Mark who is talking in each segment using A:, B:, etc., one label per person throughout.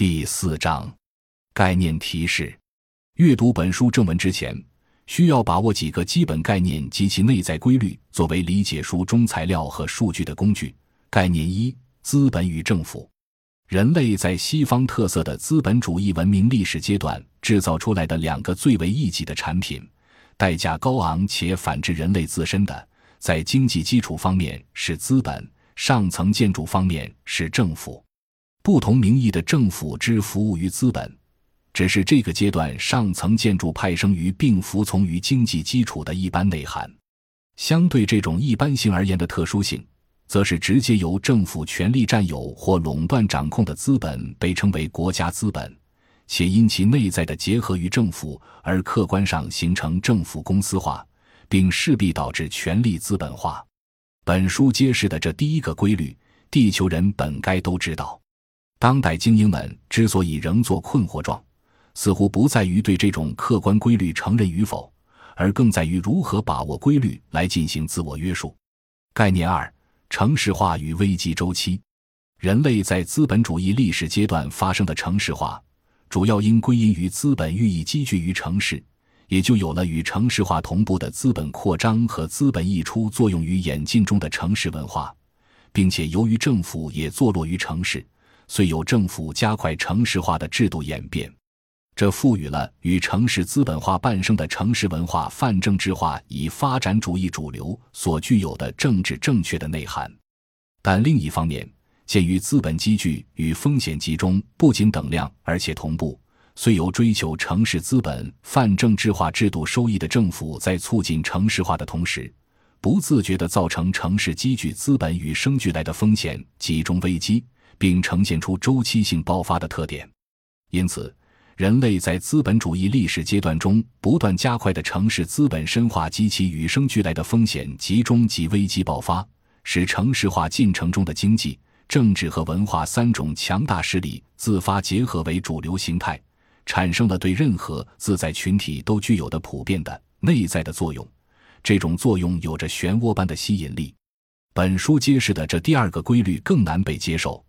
A: 第四章概念提示：阅读本书正文之前，需要把握几个基本概念及其内在规律，作为理解书中材料和数据的工具。概念一：资本与政府。人类在西方特色的资本主义文明历史阶段制造出来的两个最为异己的产品，代价高昂且反制人类自身的，在经济基础方面是资本，上层建筑方面是政府。不同名义的政府之服务于资本，只是这个阶段上层建筑派生于并服从于经济基础的一般内涵。相对这种一般性而言的特殊性，则是直接由政府权力占有或垄断掌控的资本被称为国家资本，且因其内在的结合于政府而客观上形成政府公司化，并势必导致权力资本化。本书揭示的这第一个规律，地球人本该都知道。当代精英们之所以仍作困惑状，似乎不在于对这种客观规律承认与否，而更在于如何把握规律来进行自我约束。概念二：城市化与危机周期。人类在资本主义历史阶段发生的城市化，主要应归因于资本寓意积聚于城市，也就有了与城市化同步的资本扩张和资本溢出作用于演进中的城市文化，并且由于政府也坐落于城市。虽有政府加快城市化的制度演变，这赋予了与城市资本化伴生的城市文化泛政治化以发展主义主流所具有的政治正确的内涵。但另一方面，鉴于资本积聚与风险集中不仅等量而且同步，虽有追求城市资本泛政治化制度收益的政府在促进城市化的同时，不自觉地造成城市积聚资本与生俱来的风险集中危机。并呈现出周期性爆发的特点，因此，人类在资本主义历史阶段中不断加快的城市资本深化及其与生俱来的风险集中及危机爆发，使城市化进程中的经济、政治和文化三种强大势力自发结合为主流形态，产生了对任何自在群体都具有的普遍的内在的作用。这种作用有着漩涡般的吸引力。本书揭示的这第二个规律更难被接受。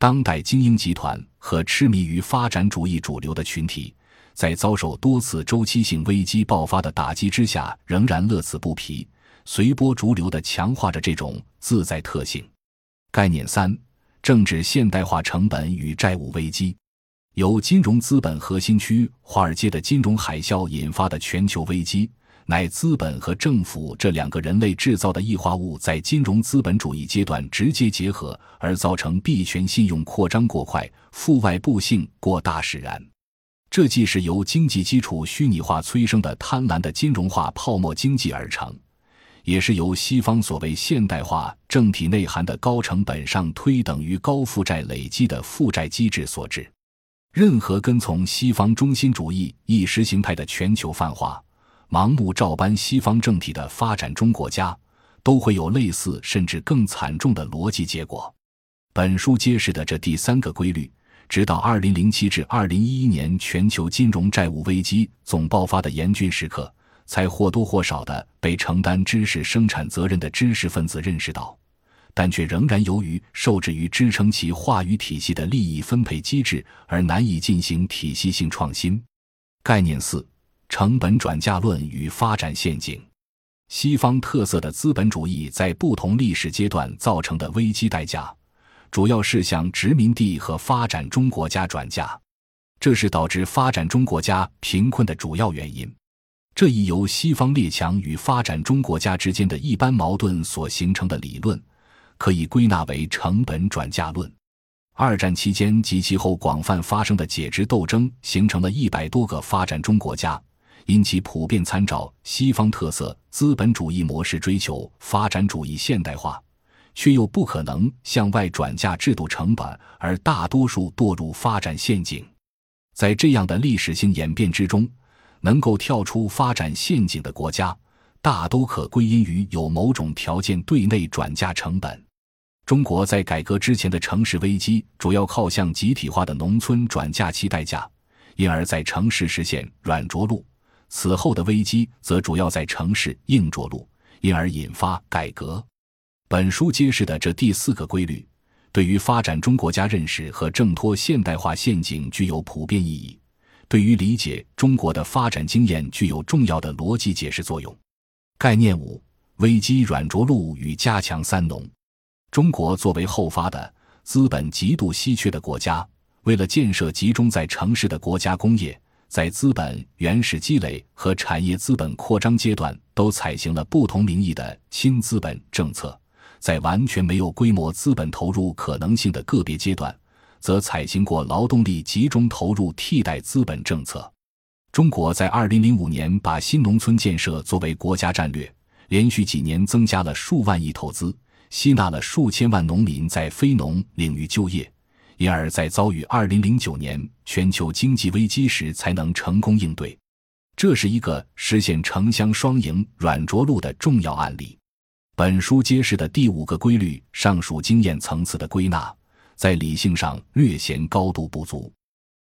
A: 当代精英集团和痴迷于发展主义主流的群体，在遭受多次周期性危机爆发的打击之下，仍然乐此不疲，随波逐流地强化着这种自在特性。概念三：政治现代化成本与债务危机。由金融资本核心区华尔街的金融海啸引发的全球危机。乃资本和政府这两个人类制造的异化物在金融资本主义阶段直接结合，而造成币权信用扩张过快、负外部性过大使然。这既是由经济基础虚拟化催生的贪婪的金融化泡沫经济而成，也是由西方所谓现代化政体内涵的高成本上推等于高负债累积的负债机制所致。任何跟从西方中心主义意识形态的全球泛化。盲目照搬西方政体的发展中国家，都会有类似甚至更惨重的逻辑结果。本书揭示的这第三个规律，直到二零零七至二零一一年全球金融债务危机总爆发的严峻时刻，才或多或少的被承担知识生产责任的知识分子认识到，但却仍然由于受制于支撑其话语体系的利益分配机制而难以进行体系性创新。概念四。成本转嫁论与发展陷阱，西方特色的资本主义在不同历史阶段造成的危机代价，主要是向殖民地和发展中国家转嫁，这是导致发展中国家贫困的主要原因。这一由西方列强与发展中国家之间的一般矛盾所形成的理论，可以归纳为成本转嫁论。二战期间及其后广泛发生的解职斗争，形成了一百多个发展中国家。因其普遍参照西方特色资本主义模式，追求发展主义现代化，却又不可能向外转嫁制度成本，而大多数堕入发展陷阱。在这样的历史性演变之中，能够跳出发展陷阱的国家，大都可归因于有某种条件对内转嫁成本。中国在改革之前的城市危机，主要靠向集体化的农村转嫁其代价，因而，在城市实现软着陆。此后的危机则主要在城市硬着陆，因而引发改革。本书揭示的这第四个规律，对于发展中国家认识和挣脱现代化陷阱具有普遍意义，对于理解中国的发展经验具有重要的逻辑解释作用。概念五：危机软着陆与加强“三农”。中国作为后发的、资本极度稀缺的国家，为了建设集中在城市的国家工业，在资本原始积累和产业资本扩张阶段，都采行了不同名义的新资本政策。在完全没有规模资本投入可能性的个别阶段，则采行过劳动力集中投入替代资本政策。中国在2005年把新农村建设作为国家战略，连续几年增加了数万亿投资，吸纳了数千万农民在非农领域就业，因而，在遭遇2009年全球经济危机时才能成功应对。这是一个实现城乡双赢、软着陆的重要案例。本书揭示的第五个规律，上述经验层次的归纳，在理性上略显高度不足。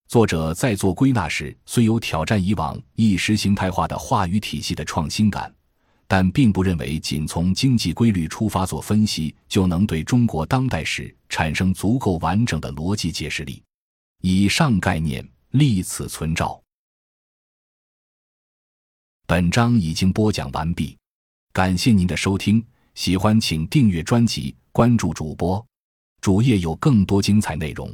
A: 作者在做归纳时，虽有挑战以往意识形态化的话语体系的创新感，但并不认为仅从经济规律出发做分析就能对中国当代史产生足够完整的逻辑解释力。以上概念立此存照。本章已经播讲完毕，感谢您的收听。喜欢请订阅专辑，关注主播，主页有更多精彩内容。